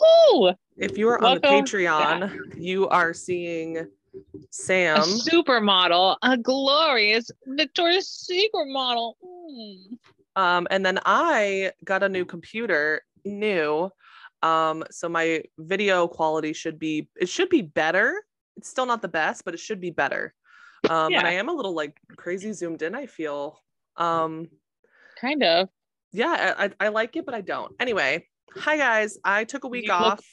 Ooh, If you are on the Welcome- Patreon, you are seeing Sam, a Sam. supermodel, a glorious Victoria's Secret model. Mm. Um, and then I got a new computer, new. Um, so my video quality should be it should be better. It's still not the best, but it should be better. Um, Yeah. and I am a little like crazy zoomed in, I feel. Um, Kind of. yeah, I, I like it, but I don't. Anyway, hi guys. I took a week You look- off.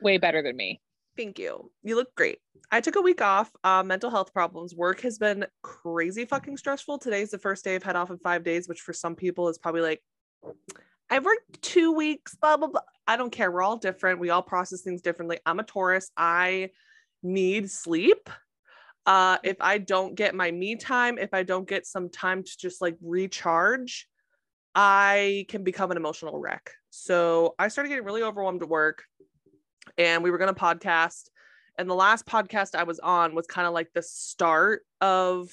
Way better than me. Thank you. You look great. I took a week off. Uh, mental health problems. Work has been crazy fucking stressful. Today's the first day I've had off in five days, which for some people is probably like, I've worked two weeks, blah, blah, blah. I don't care. We're all different. We all process things differently. I'm a Taurus. I need sleep. Uh, if I don't get my me time, if I don't get some time to just like recharge, I can become an emotional wreck. So I started getting really overwhelmed at work and we were going to podcast. And the last podcast I was on was kind of like the start of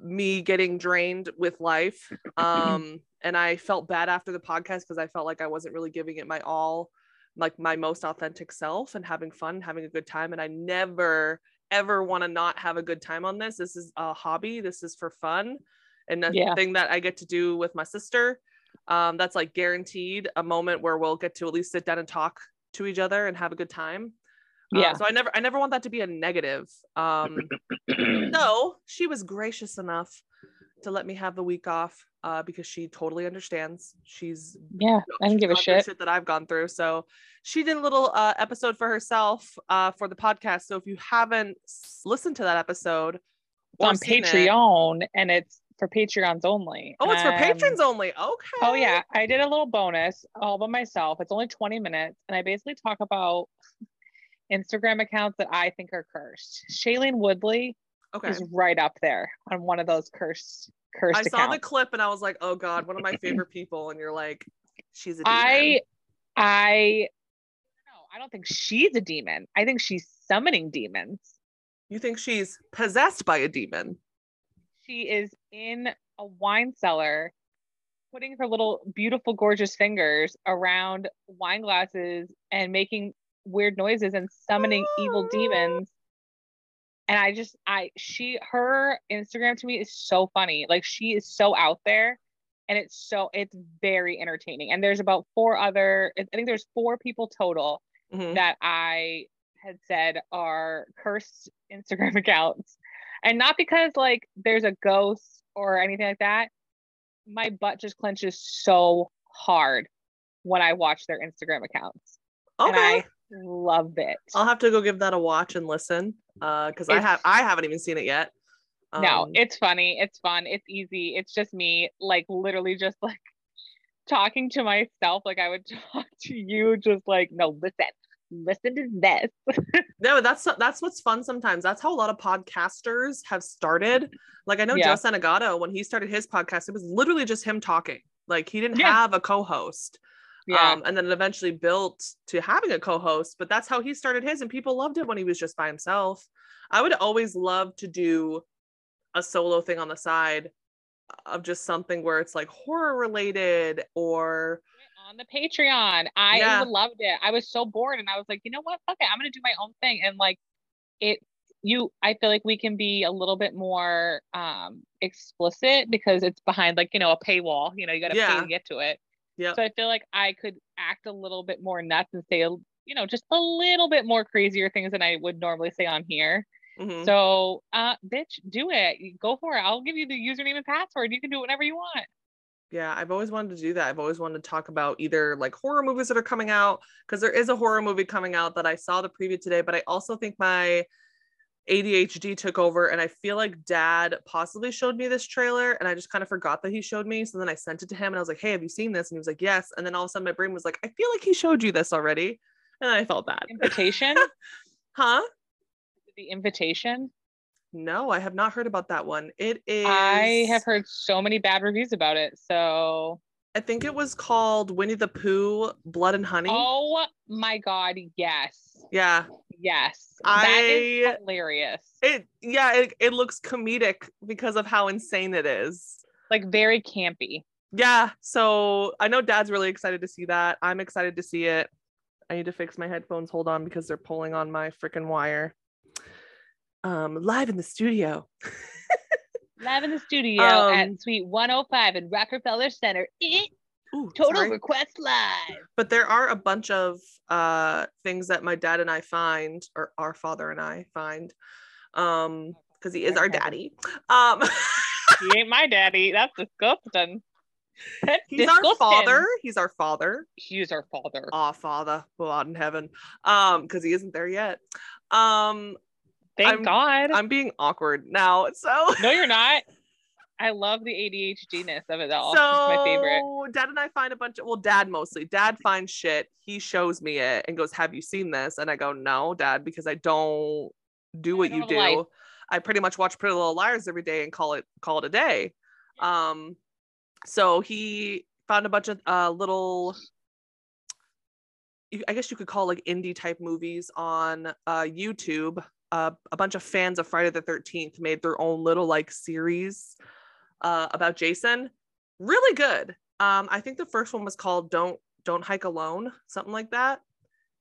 me getting drained with life. Um, and I felt bad after the podcast because I felt like I wasn't really giving it my all, like my most authentic self and having fun, having a good time. And I never, ever want to not have a good time on this. This is a hobby, this is for fun. And the Yeah. thing that I get to do with my sister. Um, that's like guaranteed a moment where we'll get to at least sit down and talk to each other and have a good time. Uh, Yeah. so I never I never want that to be a negative. Um so she was gracious enough to let me have the week off uh because she totally understands. She's yeah. I don't give a through shit. that I've gone through. So she did a little uh episode for herself uh for the podcast. So if you haven't listened to that episode It's on seen it- Patreon and it's for Patreons only. Oh, it's for Um, patrons only. Okay. Oh yeah, I did a little bonus all by myself. It's only 20 minutes, and I basically talk about Instagram accounts that I think are cursed. Shailene Woodley Okay. is right up there on one of those cursed cursed I saw accounts. the clip and I was like, oh God, one of my favorite people. And you're like, she's a demon. I I no, I don't think she's a demon. I think she's summoning demons. You think she's possessed by a demon? She is in a wine cellar putting her little beautiful gorgeous fingers around wine glasses and making weird noises and summoning evil oh. demons and i just i she her instagram to me is so funny like she is so out there and it's so it's very entertaining and there's about four other i think there's four people total Mhm. that I had said are cursed Instagram accounts. And not because like there's a ghost or anything like that. My butt just clenches so hard when I watch their Instagram accounts. And Okay. I love it. I'll have to go give that a watch and listen. Uh, because I have I haven't even seen it yet. no, Um, it's funny. It's fun. It's easy. It's just me, like literally just like talking to myself. Like I would talk to you, just like, no, listen, listen to this. no, that's that's what's fun sometimes. That's how a lot of podcasters have started. Like I know Yeah. Joe Santagato, when he started his podcast, it was literally just him talking. Like he didn't Yeah. have a co-host. Yeah. Um, and then eventually built to having a co-host, but that's how he started his, and people loved it when he was just by himself. I would always love to do a solo thing on the side of just something where it's like horror related or on the Patreon. I Yeah. loved it. I was so bored and I was like, you know what? Fuck it. I'm gonna do my own thing. And like it you I feel like we can be a little bit more um explicit because it's behind like, you know, a paywall. You know, you got to pay to get to it. Yeah. So I feel like I could act a little bit more nuts and say, you know, just a little bit more crazier things than I would normally say on here. Mhm. So, uh, bitch, do it. Go for it. I'll give you the username and password. You can do whatever you want. Yeah, I've always wanted to do that. I've always wanted to talk about either like horror movies that are coming out because there is a horror movie coming out that I saw the preview today, but I also think my ADHD took over and I feel like dad possibly showed me this trailer and I just kind of forgot that he showed me. So then I sent it to him and I was like, "Hey, have you seen this?" And he was like, "Yes." And then all of a sudden my brain was like, "I feel like he showed you this already." And I felt bad. Invitation. Huh? the invitation. No, I have not heard about that one. It is I have heard so many bad reviews about it. So, I think it was called Winnie the Pooh Blood and Honey. oh my God, yes. Yeah. Yes. that is hilarious. It yeah, it, it looks comedic because of how insane it is. like very campy. Yeah. So I know dad's really excited to see that. I'm excited to see it. I need to fix my headphones. Hold on because they're pulling on my freaking wire. Um, live in the studio. Live in the studio Um, at Suite 105 in Rockefeller Center. Eh, Ooh, Total sorry. Request Live. but there are a bunch of uh things that my dad and I find, or our father and I find, um, because he is our daddy. Um, He ain't my daddy. That's disgusting. That's he's our father. He's our father. He's our father. Our father, who art in heaven. Um, because he isn't there yet. Um, Thank I'm- God. I'm being awkward now. So no, you're not. I love the ADHD-ness of it all. so it's my favorite. dad and I find a bunch of well, dad mostly. Dad finds shit. He shows me it and goes, "Have you seen this?" And I go, "No, dad, because I don't do what don't you life. do. I pretty much watch Pretty Little Liars every day and call it call it a day." Um, so he found a bunch of uh little. I guess you could call like indie type movies on uh YouTube. Uh, a bunch of fans of Friday the 13th made their own little like series uh, about Jason. Really good. Um, I think the first one was called "Don't Don't Hike Alone," something like that.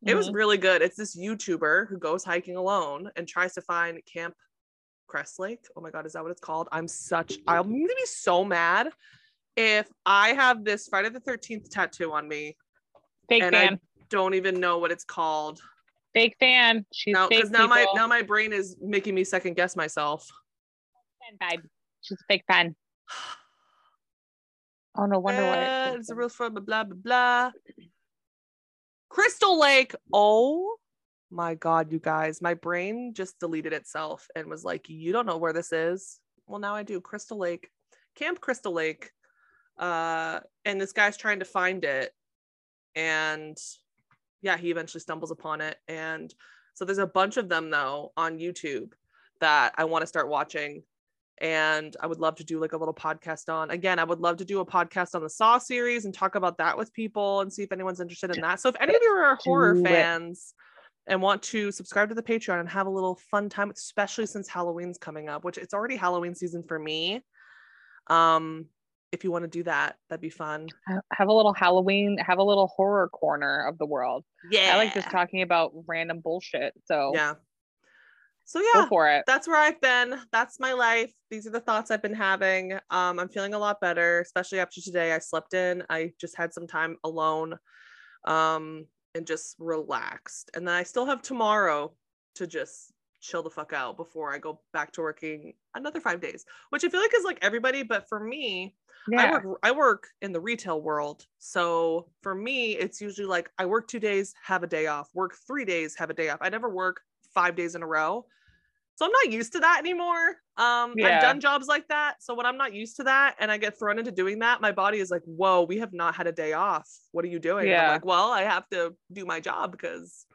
It was Mhm. really good. It's this YouTuber who goes hiking alone and tries to find Camp Crest Lake. Oh my god, is that what it's called? I'm such. I'm gonna be so mad if I have this Friday the 13th tattoo on me. fake and I- fan. Don't even know what it's called. Fake fan. She's Now, fake because now my now my brain is making me second guess myself. fan vibe. She's a fake fan. Oh no wonder Uh, why. it's a real fun, blah blah blah blah. Crystal Lake. Oh my god, you guys. My brain just deleted itself and was like, you don't know where this is. Well, now I do. Crystal Lake. Camp Crystal Lake. Uh, and this guy's trying to find it. And yeah, he eventually stumbles upon it. And so there's a bunch of them though on YouTube that I want to start watching and I would love to do like a little podcast on. Again, I would love to do a podcast on the Saw series and talk about that with people and see if anyone's interested in that. So if any of you are horror fans and want to subscribe to the Patreon and have a little fun time, especially since Halloween's coming up, which it's already Halloween season for me. Um, if you want to do that, that'd be fun. Have a little Halloween. Have a little horror corner of the world. Yeah. I like just talking about random bullshit. So Yeah. So go yeah, for it. that's where I've been. That's my life. These are the thoughts I've been having. Um, I'm feeling a lot better, especially after today. I slept in. I just had some time alone, um, and just relaxed. And then I still have tomorrow to just chill the fuck out before I go back to working another five days, which I feel like is like everybody, but for me, I work I work in the retail world. So for me, it's usually like I work two days, have a day off, work three days, have a day off. I never work five days in a row. So I'm not used to that anymore. Um, Yeah. I've done jobs like that. So when I'm not used to that and I get thrown into doing that, my body is like, whoa, we have not had a day off. What are you doing? I'm like, well, I have to do my job because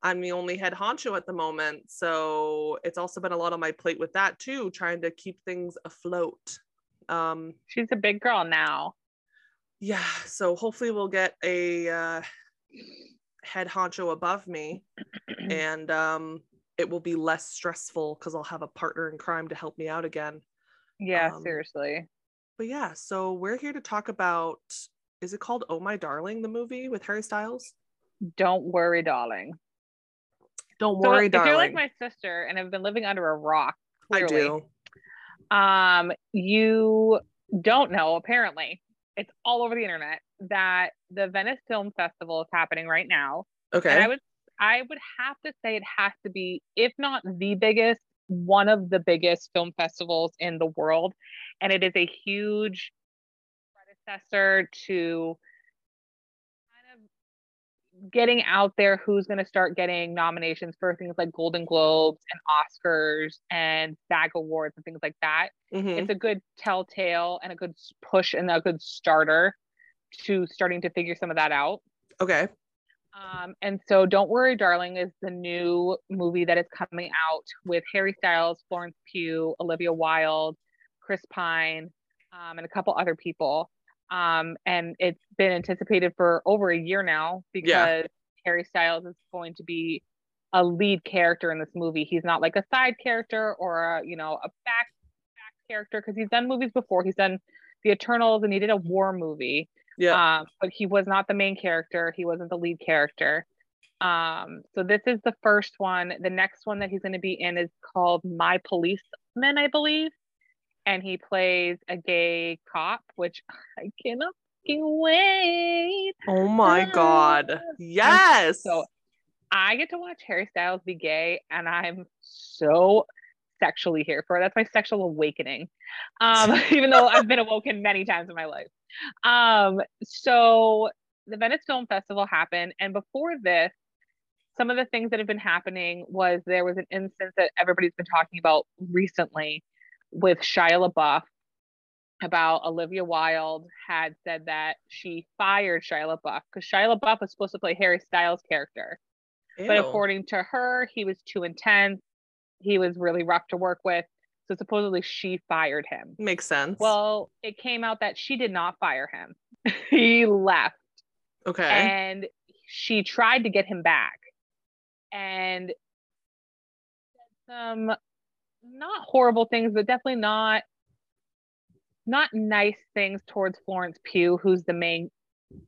I'm the only head honcho at the moment. So it's also been a lot on my plate with that too, trying to keep things afloat. Um, She's a big girl now. yeah so hopefully we'll get a uh, head honcho above me and um it will be less stressful because i'll have a partner in crime to help me out again Yeah, Um, seriously. but yeah so we're here to talk about is it called oh my darling the movie with harry styles Don't worry, darling. don't So worry if darling you're like my sister and have been living under a rock, i do um, you don't know apparently. It's all over the internet that the Venice Film Festival is happening right now. okay And I would I would have to say it has to be, if not the biggest, one of the biggest film festivals in the world. And it is a huge predecessor to kind of getting out there who's going to start getting nominations for things like Golden Globes and Oscars and SAG Awards and things like that Mhm. it's a good telltale and a good push and a good starter to starting to figure some of that out. okay Um, and so, Don't Worry, Darling is the new movie that is coming out with Harry Styles, Florence Pugh, Olivia Wilde, Chris Pine, um, and a couple other people. Um, and it's been anticipated for over a year now because Harry Styles is going to be a lead character in this movie. He's not like a side character or a, you know, a back back character because he's done movies before. He's done The Eternals and he did a war movie. Yeah. Um, but he was not the main character. He wasn't the lead character. Um, so this is the first one. The next one that he's going to be in is called My Policeman, I believe, and he plays a gay cop, which I cannot fucking wait. oh my god. Yes. So I get to watch Harry Styles be gay, and I'm so sexually here for it. That's my sexual awakening. Um, even though I've been awoken many times in my life. Um, so the Venice Film Festival happened, and before this, some of the things that have been happening was there was an instance that everybody's been talking about recently with Shia LaBeouf about Olivia Wilde had said that she fired Shia LaBeouf because Shia LaBeouf was supposed to play Harry Styles' character. But according to her, he was too intense. He was really rough to work with. So supposedly she fired him. makes sense. Well, it came out that she did not fire him. he left okay. and she tried to get him back and said some not horrible things, but definitely not not nice things towards Florence Pugh, who's the main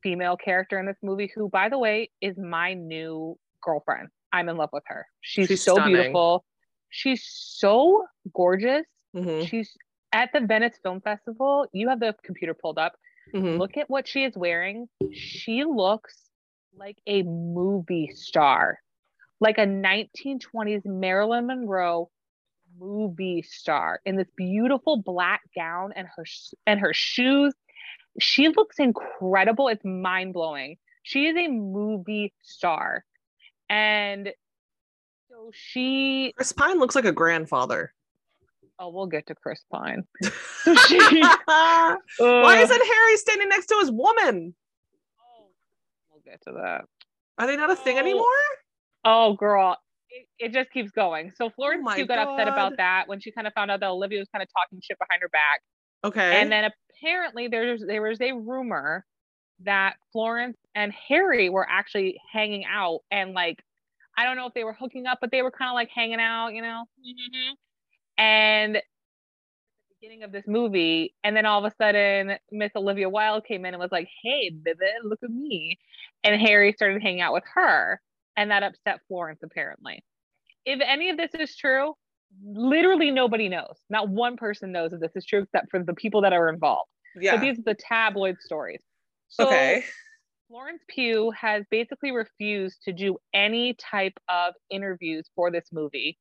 female character in this movie, who, by the way, is my new girlfriend. I'm in love with her. She's, She's so stunning. beautiful. She's so gorgeous. Mhm, She's at the Venice Film Festival. You have the computer pulled up. mhm. Look at what she is wearing. She looks like a movie star, like a 1920s Marilyn Monroe movie star in this beautiful black gown and her and her shoes. She looks incredible. It's mind blowing. She is a movie star, and so she. Chris Pine looks like a grandfather. Oh, we'll get to Chris Pine. So she. Why uh, isn't Harry standing next to his woman? Oh, we'll get to that. Are they not a thing Oh. anymore? Oh, girl, it, it just keeps going. So Florence oh Pugh got upset about that when she kind of found out that Olivia was kind of talking shit behind her back. Okay. And then apparently there's there was a rumor that Florence and Harry were actually hanging out and like I don't know if they were hooking up, but they were kind of like hanging out, you know. Mm-hmm. And at the beginning of this movie, and then all of a sudden Miss Olivia Wilde came in and was like, "Hey, baby, look at me," and Harry started hanging out with her, and that upset Florence apparently. If any of this is true, literally nobody knows. Not one person knows if this is true except for the people that are involved. yeah. But these are the tabloid stories. So okay. Florence Pugh has basically refused to do any type of interviews for this movie,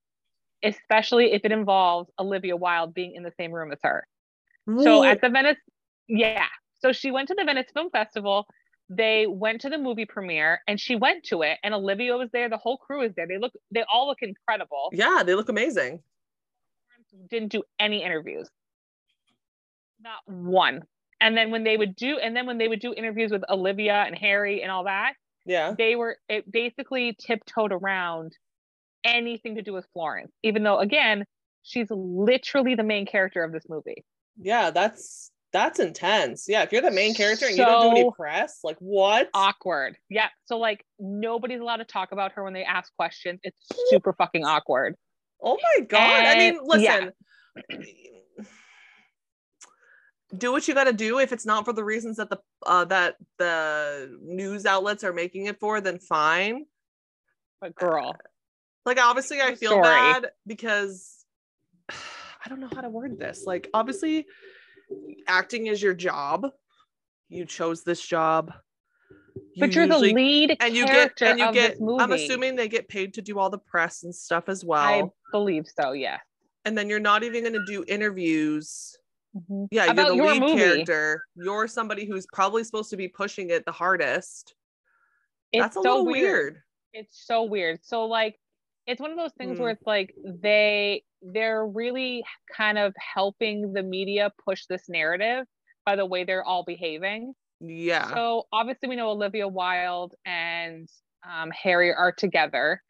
especially if it involves Olivia Wilde being in the same room as her. So at the Venice, yeah. So she went to the Venice Film Festival. They went to the movie premiere and she went to it and Olivia was there. The whole crew is there. They look, they all look incredible. yeah, they look amazing. Didn't do any interviews. Not one. And then when they would do, and then when they would do interviews with Olivia and Harry and all that, Yeah. they were it basically tiptoed around anything to do with Florence, even though again, she's literally the main character of this movie. Yeah, that's that's intense. Yeah, if you're the main character and you don't do any press, like what? Awkward. Yeah. So like nobody's allowed to talk about her when they ask questions. It's super fucking awkward. Oh my god. I mean, listen yeah. Do what you got to do. If it's not for the reasons that the uh, that the news outlets are making it for, then fine. But girl, Like obviously, I feel Sorry. bad because I don't know how to word this. Like obviously, acting is your job. You chose this job. but You you're the lead and you get and you get i'm assuming they get paid to do all the press and stuff as well I believe so. Yeah. and then you're not even going to do interviews yeah About you're the your lead movie. character you're somebody who's probably supposed to be pushing it the hardest It's that's a so little weird. weird, it's so weird. So like it's one of those things Hmm. where it's like they they're really kind of helping the media push this narrative by the way they're all behaving. yeah So obviously we know Olivia Wilde and um, Harry are together,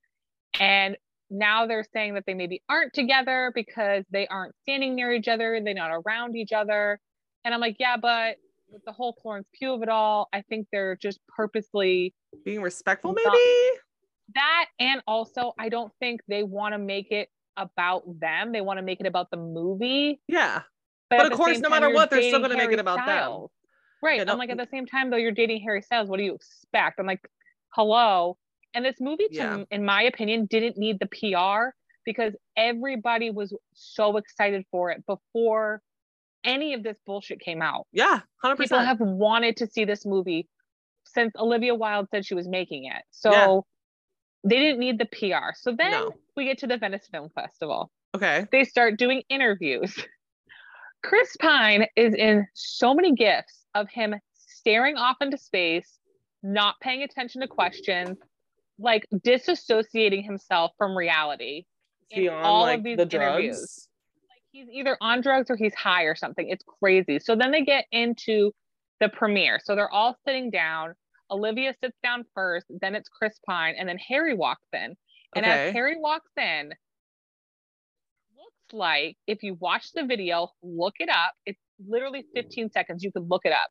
and now they're saying that they maybe aren't together because they aren't standing near each other, they're not around each other, and I'm like, yeah, but with the whole Florence Pugh of it all, I think they're just purposely being respectful Not- maybe that, and also I don't think they want to make it about them. They want to make it about the movie yeah But at of course, no matter what, they're still gonna make it about them. Right. Yeah, no- I'm like, at the same time, though, you're dating Harry Styles. What do you expect? I'm like, hello. And this movie, to, Yeah. in my opinion, didn't need the PR because everybody was so excited for it before any of this bullshit came out. Yeah, hundred People have wanted to see this movie since Olivia Wilde said she was making it. So Yeah. they didn't need the PR. So then No. we get to the Venice Film Festival Okay. they start doing interviews. Chris Pine is in so many gifs of him staring off into space, not paying attention to questions, like disassociating himself from reality. He in on all of these the drugs? interviews. Like he's either on drugs or he's high or something. It's crazy. So then they get into the premiere. So they're all sitting down. Olivia sits down first, then it's Chris Pine, and then Harry walks in. And Okay. as Harry walks in, looks like if you watch the video, look it up. It's literally 15 seconds. You can look it up.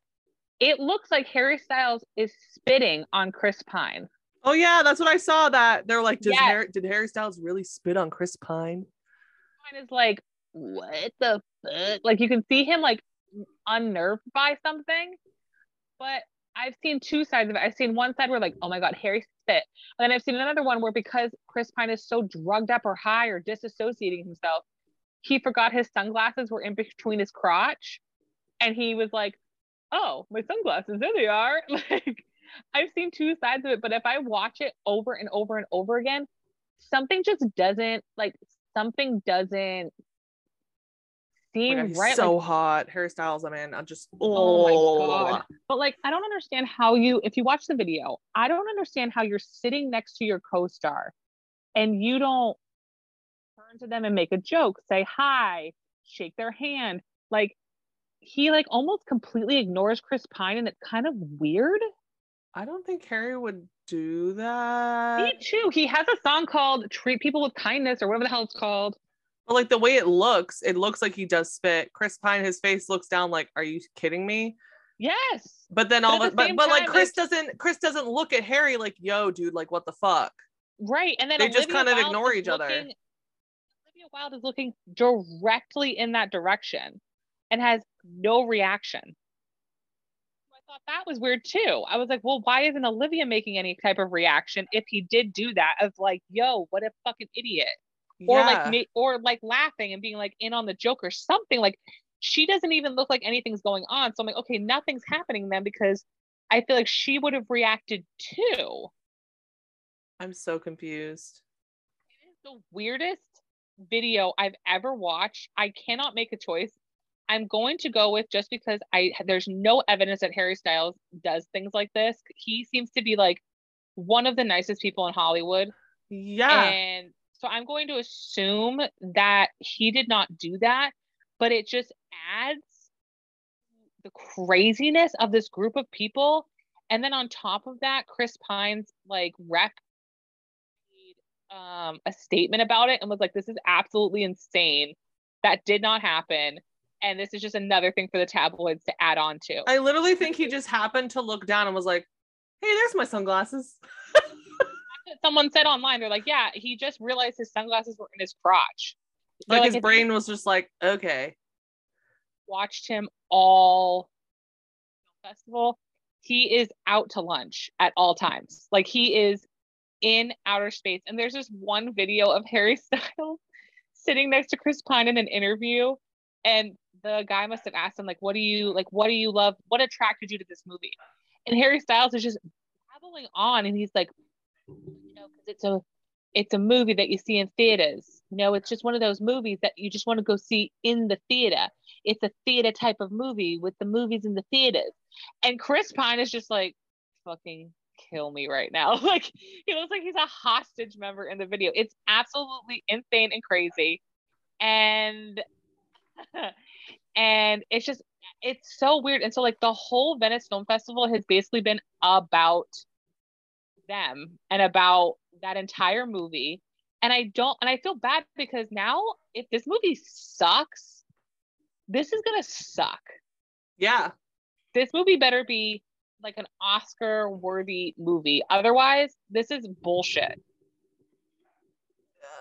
It looks like Harry Styles is spitting on Chris Pine. Oh yeah, that's what I saw. That they're like, Does Yes. Harry, did Harry Styles really spit on Chris Pine? Pine is like, what the fuck? Like you can see him like unnerved by something. But I've seen two sides of it. I've seen one side where like, oh my god, Harry spit. And then I've seen another one where because Chris Pine is so drugged up or high or disassociating himself, he forgot his sunglasses were in between his crotch. And he was like, oh, my sunglasses, there they are. Like I've seen two sides of it, but if I watch it over and over and over again, something just doesn't like something doesn't Oh seem he's right. so like, hot. hairstyles. I mean, I'm just Oh my oh. God. but like I don't understand how you if you watch the video, I don't understand how you're sitting next to your co-star and you don't turn to them and make a joke, say hi, shake their hand. Like he like almost completely ignores Chris Pine and it's kind of weird. I don't think Harry would do that. Me too. He has a song called Treat People with Kindness or whatever the hell it's called. But like the way it looks, it looks like he does spit. Chris Pine, his face looks down like, "Are you kidding me?" Yes. But then all of the but but like Chris doesn't Chris doesn't look at Harry like, "Yo, dude, like what the fuck?" Right. And then They just kind of Wilde ignore each other. looking- Olivia Wilde is looking directly in that direction and has no reaction. I thought that was weird too. I was like, well, why isn't Olivia making any type of reaction if he did do that? Of like, yo, what a fucking idiot. Or yeah. like ma- or like laughing and being like in on the joke or something. Like she doesn't even look like anything's going on. So I'm like, okay, nothing's happening then because I feel like she would have reacted too. I'm so confused. It is the weirdest video I've ever watched. I cannot make a choice. I'm going to go with just because I there's no evidence that Harry Styles does things like this. He seems to be like one of the nicest people in Hollywood. Yeah. And so I'm going to assume that he did not do that, but it just adds the craziness of this group of people. And then on top of that, Chris Pine's like rep made, um, a statement about it and was like, this is absolutely insane. That did not happen. And this is just another thing for the tabloids to add on to. I literally think he just happened to look down and was like, "Hey, there's my sunglasses." Someone said online, they're like, yeah, he just realized his sunglasses were in his crotch. They're Like, his brain was just like, "Okay." watched him all festival he is out to lunch at all times like he is in outer space and there's this one video of harry styles sitting next to chris pine in an interview and the guy must have asked him like what do you like what do you love what attracted you to this movie and harry styles is just babbling on and he's like you know because it's a it's a movie that you see in theaters you know it's just one of those movies that you just want to go see in the theater it's a theater type of movie with the movies in the theaters. And Chris Pine is just like, fucking kill me right now. like he looks like he's a hostage member in the video. It's absolutely insane and crazy. And and it's just it's so weird. And so like the whole Venice Film Festival has basically been about them and about that entire movie. And I don't and I feel bad because now if this movie sucks, this is gonna suck. Yeah. This movie better be like an Oscar worthy movie. Otherwise, this is bullshit.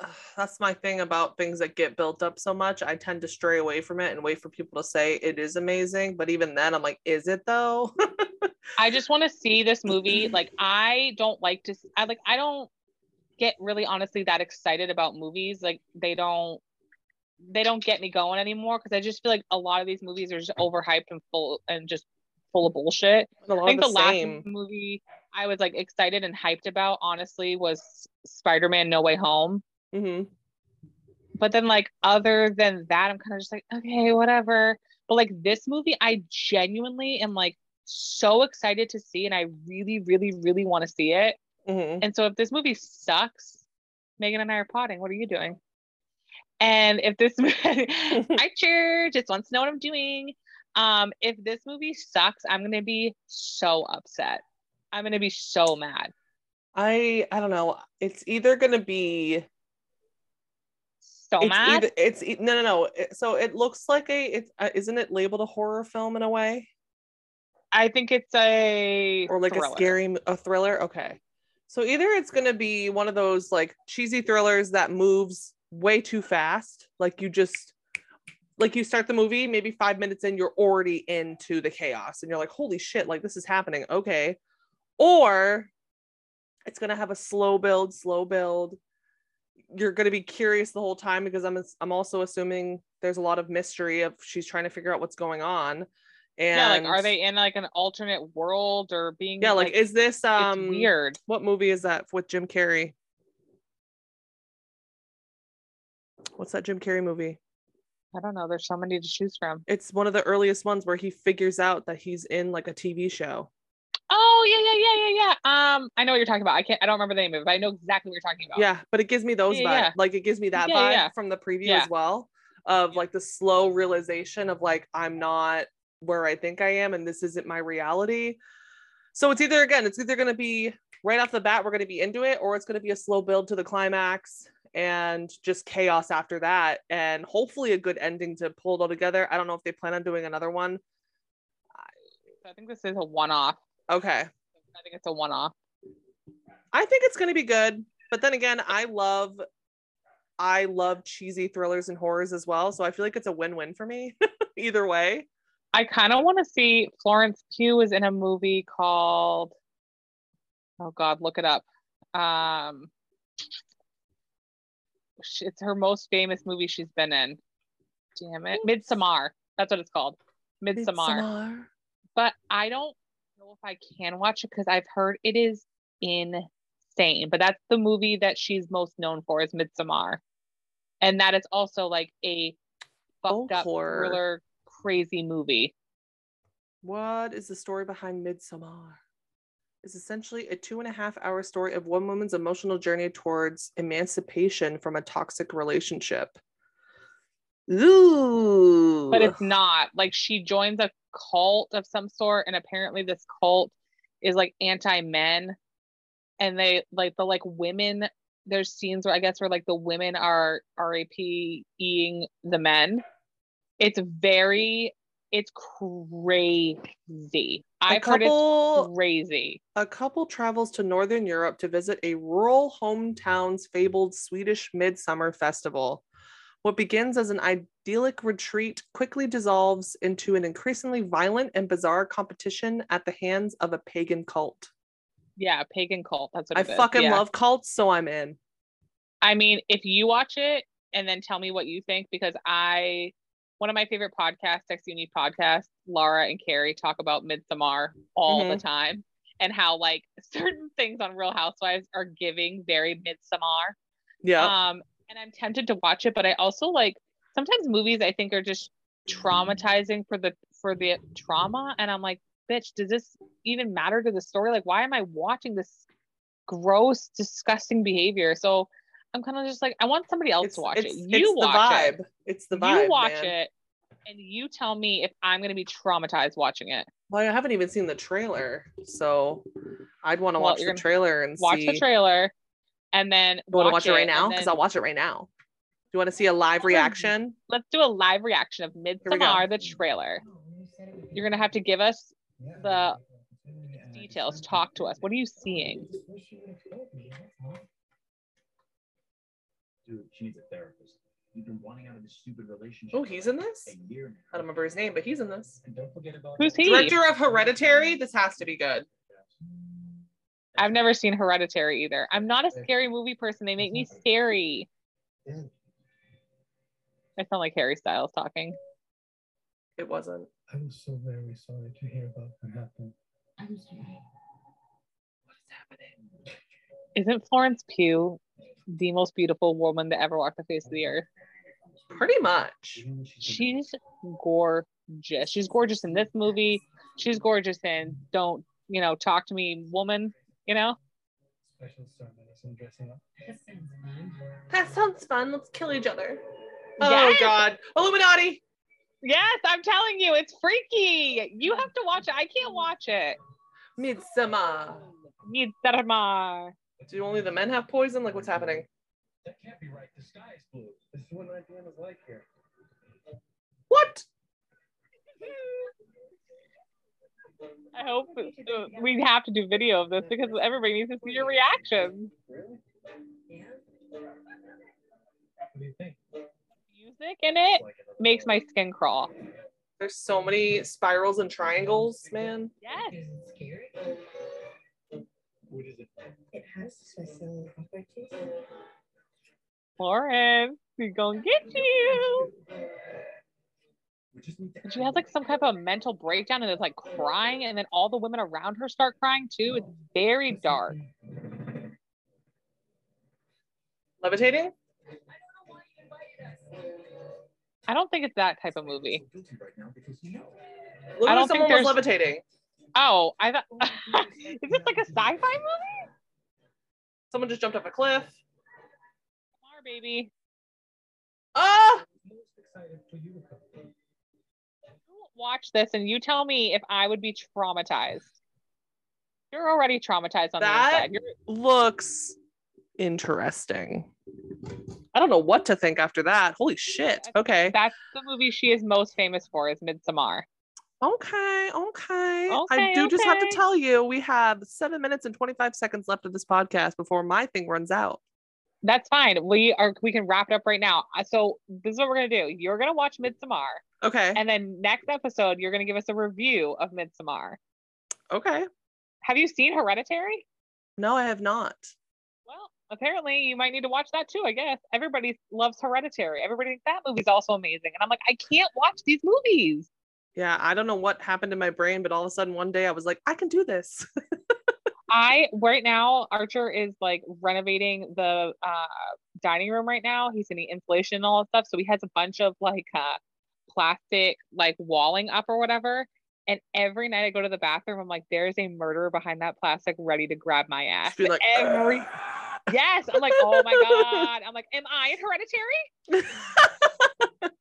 that's my thing about things that get built up so much. I tend to stray away from it and wait for people to say it is amazing. But even then, I'm like, is it though? I just want to see this movie. Like, I don't like to. I like. I don't get really honestly that excited about movies. Like, they don't. They don't get me going anymore because I just feel like a lot of these movies are just overhyped and full and just full of bullshit. I think the, the last movie I was like excited and hyped about, honestly, was Spider Man No Way Home. Mm-hmm. But then, like, other than that, I'm kind of just like, okay, whatever. But like this movie, I genuinely am like so excited to see, and I really, really, really want to see it. Mm-hmm. And so, if this movie sucks, Megan and I are potting. What are you doing? And if this, I cheer, just wants to know what I'm doing. Um, if this movie sucks, I'm gonna be so upset. I'm gonna be so mad. I I don't know. It's either gonna be so it's mad. Either, it's no no no. So it looks like a it's uh, isn't it labeled a horror film in a way? I think it's a or like thriller. a scary a thriller. Okay, so either it's gonna be one of those like cheesy thrillers that moves way too fast, like you just like you start the movie maybe five minutes in you're already into the chaos and you're like holy shit like this is happening okay or it's going to have a slow build slow build you're going to be curious the whole time because i'm i'm also assuming there's a lot of mystery of she's trying to figure out what's going on and yeah like are they in like an alternate world or being yeah like, like is this um weird what movie is that with jim carrey what's that jim carrey movie I don't know. There's so many to choose from. It's one of the earliest ones where he figures out that he's in like a TV show. Oh yeah, yeah, yeah, yeah, yeah. Um, I know what you're talking about. I can't. I don't remember the name of it, but I know exactly what you're talking about. Yeah, but it gives me those yeah, vibes. Yeah. Like it gives me that yeah, vibe yeah. from the preview as well, of like the slow realization of like I'm not where I think I am, and this isn't my reality. So it's either again, it's either going to be right off the bat, we're going to be into it, or it's going to be a slow build to the climax and just chaos after that, and hopefully a good ending to pull it all together. I don't know if they plan on doing another one. I think this is a one-off. Okay. I think it's a one off. I think it's going to be good. But then again, I love I love cheesy thrillers and horrors as well, so I feel like it's a win-win for me either way. I kind of want to see Florence Pugh is in a movie called Oh god, look it up. Um it's her most famous movie she's been in. Damn it. Midsommar. That's what it's called. Midsommar. Midsommar. But I don't know if I can watch it because I've heard it is insane. But that's the movie that she's most known for is Midsommar. And that is also like a fucked oh, up thriller crazy movie. What is the story behind Midsommar? Is essentially a two and a half hour story of one woman's emotional journey towards emancipation from a toxic relationship. Ooh. But it's not like she joins a cult of some sort, and apparently this cult is like anti men, and they like the like women. There's scenes where I guess where like the women are RAPing the men. It's very, it's crazy. I've couple, heard it's crazy. A couple travels to Northern Europe to visit a rural hometown's fabled Swedish midsummer festival. What begins as an idyllic retreat quickly dissolves into an increasingly violent and bizarre competition at the hands of a pagan cult. Yeah, pagan cult. That's what I fucking yeah. love cults, so I'm in. I mean, if you watch it and then tell me what you think, because I, one of my favorite podcasts, Sex Uni podcast, Laura and Carrie talk about Midsommar all mm-hmm. the time and how like certain things on Real Housewives are giving very Midsommar. Yeah. Um, and I'm tempted to watch it, but I also like sometimes movies I think are just traumatizing for the for the trauma and I'm like, bitch, does this even matter to the story? Like why am I watching this gross, disgusting behavior? So I'm kind of just like, I want somebody else it's, to watch it. You watch vibe. it. It's the vibe. You watch man. it and you tell me if I'm going to be traumatized watching it. Well, I haven't even seen the trailer, so I'd want to well, watch the trailer and watch see... the trailer and then you want to watch it, it right now because then... I'll watch it right now. Do you want to see a live reaction? Let's do a live reaction of Midsommar, the trailer. You're gonna have to give us the details. Talk to us. What are you seeing? Dude, she needs a therapist. You've been wanting out of this stupid relationship. Oh, he's in this? A year now. I don't remember his name, but he's in this. And don't forget about Who's that- he? Director of Hereditary. This has to be good. I've never seen Hereditary either. I'm not a scary movie person. They make me mm-hmm. scary. Yeah. I sound like Harry Styles talking. It wasn't. I was so very sorry to hear about what happened. I'm sorry. What is happening? Isn't Florence Pugh the most beautiful woman to ever walk the face of the earth? Pretty much. Even when she's She's gorgeous. She's gorgeous in this movie. She's gorgeous in Don't, you know, Talk to Me Woman, you know? special star medicine dressing up. That sounds fun. That sounds fun. Let's kill each other. Oh Yes. God. Illuminati. Yes, I'm telling you, it's freaky. You have to watch it. I can't watch it. Midsummer. Midsummer. Do only the men have poison? Like what's happening? That can't be right. The sky is blue. This is what 9 is like here. What? I hope uh, we have to do video of this because everybody needs to see your reactions. What do you think? Music in it makes my skin crawl. There's so many spirals and triangles, man. Yes. Is it scary? What is it? It has special properties. Florence, we gonna get you. We just need to And she has like some type of mental breakdown and is like crying, and then all the women around her start crying too. It's very dark. Levitating? I don't think it's that type of movie. So guilty right now because you know. Look I don't think someone was there's- levitating. Oh, I thought is this like a sci-fi movie? Someone just jumped off a cliff. Come on, baby. Ah! Most excited for you to come. You Watch this and you tell me if I would be traumatized. You're already traumatized on That- the inside. You're, Looks interesting. I don't know what to think after that. Holy shit. Okay. that's the movie she is most famous for is Midsommar. Okay, okay. I Okay, do just have to tell you, we have seven minutes and 25 seconds left of this podcast before my thing runs out. That's fine. We are we can wrap it up right now. Uh, So this is what we're gonna do. You're gonna watch Midsommar, Okay. and then next episode you're gonna give us a review of Midsommar. Okay. Have you seen Hereditary? No, I have not. Well, apparently you might need to watch that too. I guess everybody loves Hereditary. Everybody thinks that movie's also amazing, and I'm like, I can't watch these movies. Yeah, I don't know what happened in my brain, but all of a sudden one day I was like, I can do this. I right now Archer is like renovating the uh dining room right now. He's getting insulation and all that stuff. So he has a bunch of like uh plastic like walling up or whatever. And every night I go to the bathroom, I'm like, there's a murderer behind that plastic ready to grab my ass. Like, every yes. I'm like, oh my God. I'm like, am I in hereditary?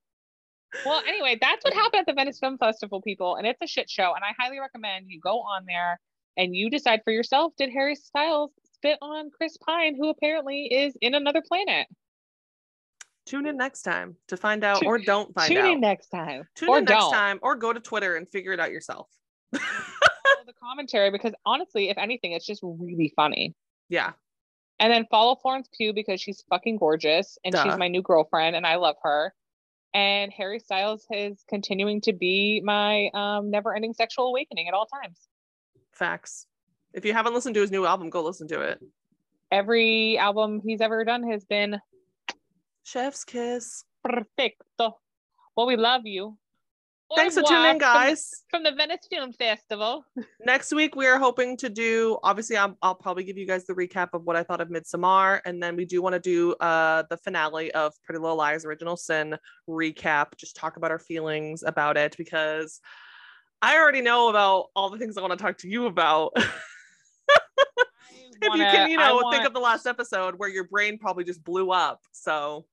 Well, anyway, that's what happened at the Venice Film Festival, people, and it's a shit show. And I highly recommend you go on there and you decide for yourself: Did Harry Styles spit on Chris Pine, who apparently is in another planet? Tune in next time to find out or don't find Tune out. Tune in next time, Tune or in next don't. time or go to Twitter and figure it out yourself. The commentary because honestly, if anything, it's just really funny. yeah. And then follow Florence Pugh because she's fucking gorgeous and Duh. she's my new girlfriend and I love her. And Harry Styles is continuing to be my um, never-ending sexual awakening at all times. Facts. If you haven't listened to his new album, go listen to it. every album he's ever done has been Chef's kiss. perfecto. Well, we love you. Thanks for tuning in, guys. From, the- from the Venice Film Festival. Next week, we are hoping to do. Obviously, I'm, I'll probably give you guys the recap of what I thought of Midsommar, and then we do want to do uh the finale of Pretty Little Liars: Original Sin recap. Just talk about our feelings about it because I already know about all the things I want to talk to you about. if you can, you know, want think of the last episode where your brain probably just blew up. So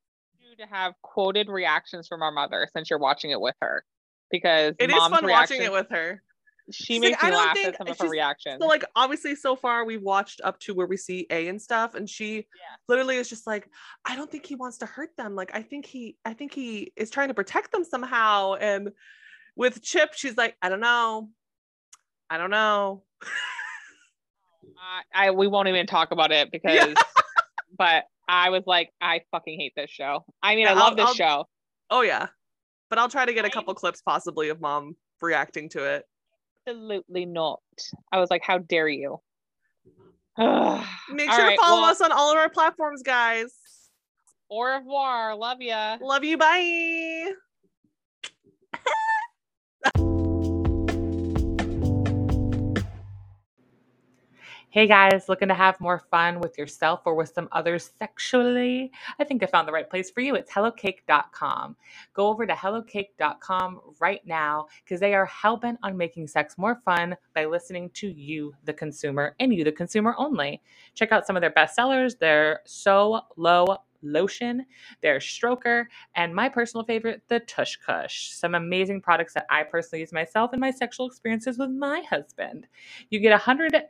to have quoted reactions from our mother since you're watching it with her. Because it is fun watching it with her. She She's makes like, me "I don't laugh think- at some of her reactions. So like obviously so far we've watched up to where we see A and stuff and she literally is just like I don't think he wants to hurt them like I think he I think he is trying to protect them somehow and with Chip she's like I don't know I don't know I, I we won't even talk about it because but I was like, I fucking hate this show. I mean, Yeah, I love I'll- this I'll- show. Oh yeah. But I'll try to get a couple clips possibly of mom reacting to it. Absolutely not. I was like, how dare you? Ugh. Make All sure right, to follow well, us on all of our platforms, guys. Au revoir. Love ya. Love you. Bye. Hey guys, looking to have more fun with yourself or with some others sexually? I think I found the right place for you. It's HelloCake.com. Go over to HelloCake.com right now because they are hellbent on making sex more fun by listening to you, the consumer, and you, the consumer only. Check out some of their best sellers. Their So Low Lotion, their Stroker, and my personal favorite, the Tush Kush. Some amazing products that I personally use myself in my sexual experiences with my husband. You get 100%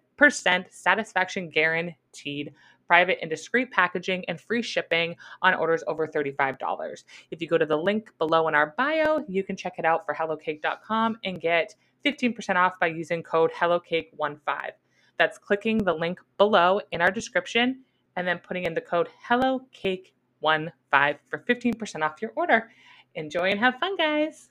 satisfaction guaranteed, private and discreet packaging, and free shipping on orders over $35. If you go to the link below in our bio, you can check it out for HelloCake.com and get 15% off by using code HelloCake15. That's clicking the link below in our description and then putting in the code HelloCake15 for 15% off your order. Enjoy and have fun, guys.